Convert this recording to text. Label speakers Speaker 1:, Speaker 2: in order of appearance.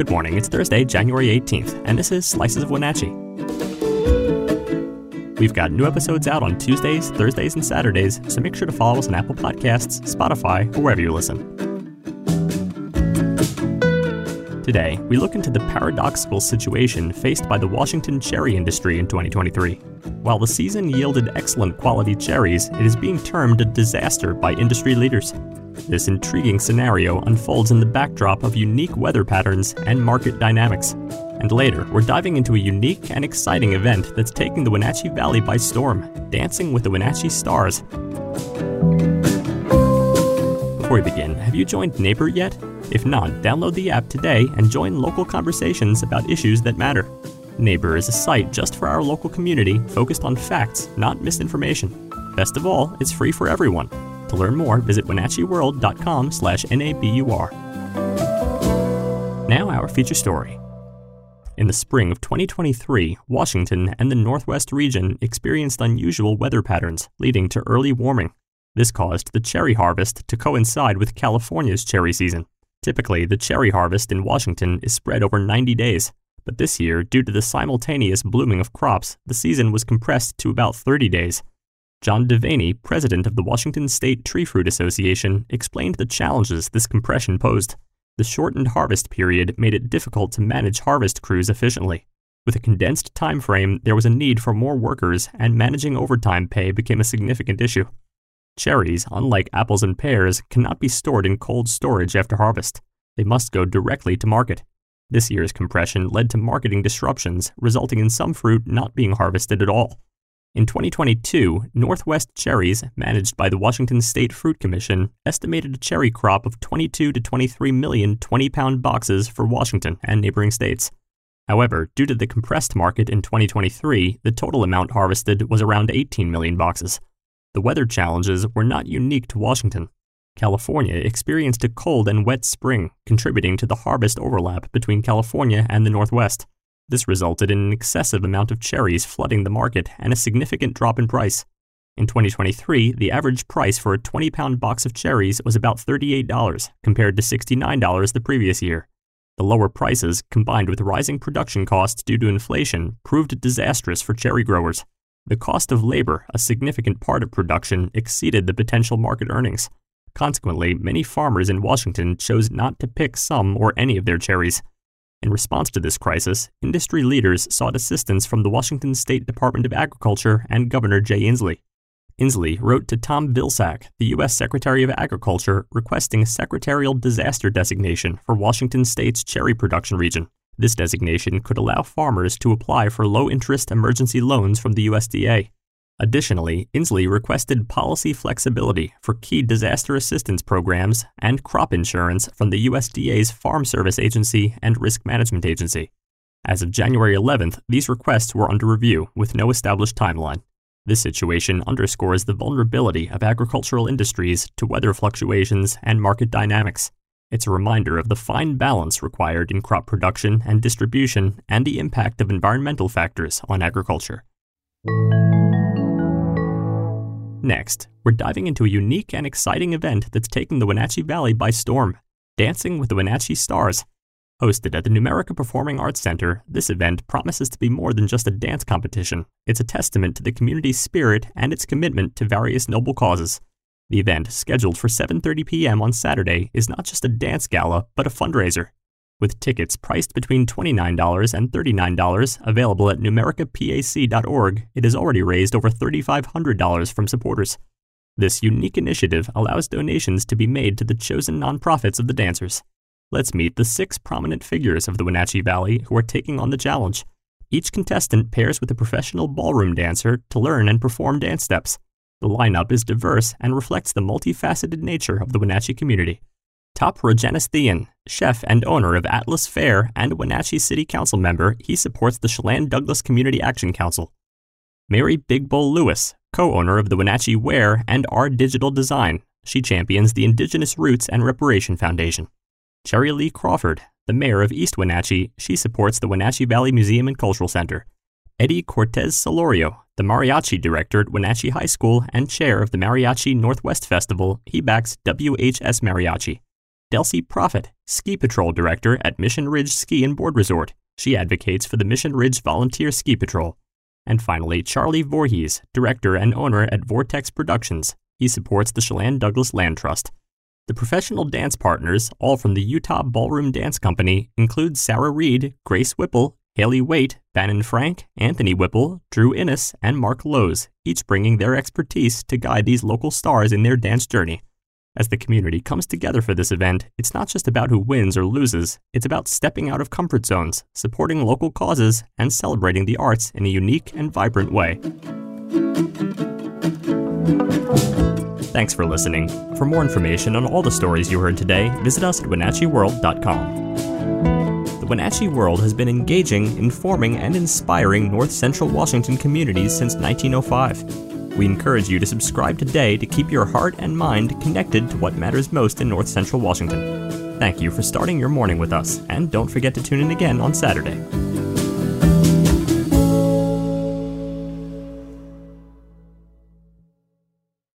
Speaker 1: Good morning. It's Thursday, January 18th, and this is Slices of Wenatchee. We've got new episodes out on Tuesdays, Thursdays, and Saturdays, so make sure to follow us on Apple Podcasts, Spotify, or wherever you listen. Today, we look into the paradoxical situation faced by the Washington cherry industry in 2023. While the season yielded excellent quality cherries, it is being termed a disaster by industry leaders. This intriguing scenario unfolds in the backdrop of unique weather patterns and market dynamics. And later, we're diving into a unique and exciting event that's taking the Wenatchee Valley by storm Dancing with the Wenatchee Stars. Before we begin, have you joined Nabur yet? If not, download the app today and join local conversations about issues that matter. Nabur is a site just for our local community focused on facts, not misinformation. Best of all, it's free for everyone. To learn more, visit wenatcheeworld.com slash NABUR. Now our feature story. In the spring of 2023, Washington and the Northwest region experienced unusual weather patterns, leading to early warming. This caused the cherry harvest to coincide with California's cherry season. Typically, the cherry harvest in Washington is spread over 90 days, but this year, due to the simultaneous blooming of crops, the season was compressed to about 30 days. John Devaney, president of the Washington State Tree Fruit Association, explained the challenges this compression posed. The shortened harvest period made it difficult to manage harvest crews efficiently. With a condensed time frame, there was a need for more workers, and managing overtime pay became a significant issue. Cherries, unlike apples and pears, cannot be stored in cold storage after harvest. They must go directly to market. This year's compression led to marketing disruptions, resulting in some fruit not being harvested at all. In 2022, Northwest Cherries, managed by the Washington State Fruit Commission, estimated a cherry crop of 22 to 23 million 20 pound boxes for Washington and neighboring states. However, due to the compressed market in 2023, the total amount harvested was around 18 million boxes. The weather challenges were not unique to Washington. California experienced a cold and wet spring, contributing to the harvest overlap between California and the Northwest. This resulted in an excessive amount of cherries flooding the market and a significant drop in price. In 2023, the average price for a 20 pound box of cherries was about $38, compared to $69 the previous year. The lower prices, combined with rising production costs due to inflation, proved disastrous for cherry growers. The cost of labor, a significant part of production, exceeded the potential market earnings. Consequently, many farmers in Washington chose not to pick some or any of their cherries. In response to this crisis, industry leaders sought assistance from the Washington State Department of Agriculture and Governor Jay Inslee. Inslee wrote to Tom Vilsack, the U.S. Secretary of Agriculture, requesting a secretarial disaster designation for Washington State's cherry production region. This designation could allow farmers to apply for low interest emergency loans from the USDA. Additionally, Inslee requested policy flexibility for key disaster assistance programs and crop insurance from the USDA's Farm Service Agency and Risk Management Agency. As of January 11th, these requests were under review with no established timeline. This situation underscores the vulnerability of agricultural industries to weather fluctuations and market dynamics. It's a reminder of the fine balance required in crop production and distribution and the impact of environmental factors on agriculture. Next, we're diving into a unique and exciting event that's taking the Wenatchee Valley by storm Dancing with the Wenatchee Stars. Hosted at the Numerica Performing Arts Center, this event promises to be more than just a dance competition. It's a testament to the community's spirit and its commitment to various noble causes. The event, scheduled for 7:30 p.m. on Saturday, is not just a dance gala, but a fundraiser. With tickets priced between $29 and $39 available at numericapac.org, it has already raised over $3,500 from supporters. This unique initiative allows donations to be made to the chosen nonprofits of the dancers. Let's meet the six prominent figures of the Wenatchee Valley who are taking on the challenge. Each contestant pairs with a professional ballroom dancer to learn and perform dance steps. The lineup is diverse and reflects the multifaceted nature of the Wenatchee community. Top Rojanasthien, chef and owner of Atlas Fare and Wenatchee City Council member, he supports the Chelan Douglas Community Action Council. Mary Big Bull Lewis, co owner of the Wenatchee Wear and R Digital Design, she champions the Indigenous Roots and Reparation Foundation. Jerrilea Crawford, the mayor of East Wenatchee, she supports the Wenatchee Valley Museum and Cultural Center. Eddie Cortez Solorio, the mariachi director at Wenatchee High School and chair of the Mariachi Northwest Festival, he backs WHS Mariachi. Delcy Profit, Ski Patrol Director at Mission Ridge Ski and Board Resort. She advocates for the Mission Ridge Volunteer Ski Patrol. And finally, Charlie Voorhees, Director and owner at Vortex Productions. He supports the Chelan Douglas Land Trust. The professional dance partners, all from the Utah Ballroom Dance Company, include Sarah Reed, Grace Whipple, Haley Waite, Bannon Frank, Anthony Whipple, Drew Innes, and Mark Lowe's, each bringing their expertise to guide these local stars in their dance journey. As the community comes together for this event, it's not just about who wins or loses, it's about stepping out of comfort zones, supporting local causes, and celebrating the arts in a unique and vibrant way. Thanks for listening. For more information on all the stories you heard today, visit us at WenatcheeWorld.com. The Wenatchee World has been engaging, informing, and inspiring North Central Washington communities since 1905. We encourage you to subscribe today to keep your heart and mind connected to what matters most in North Central Washington. Thank you for starting your morning with us, and don't forget to tune in again on Saturday.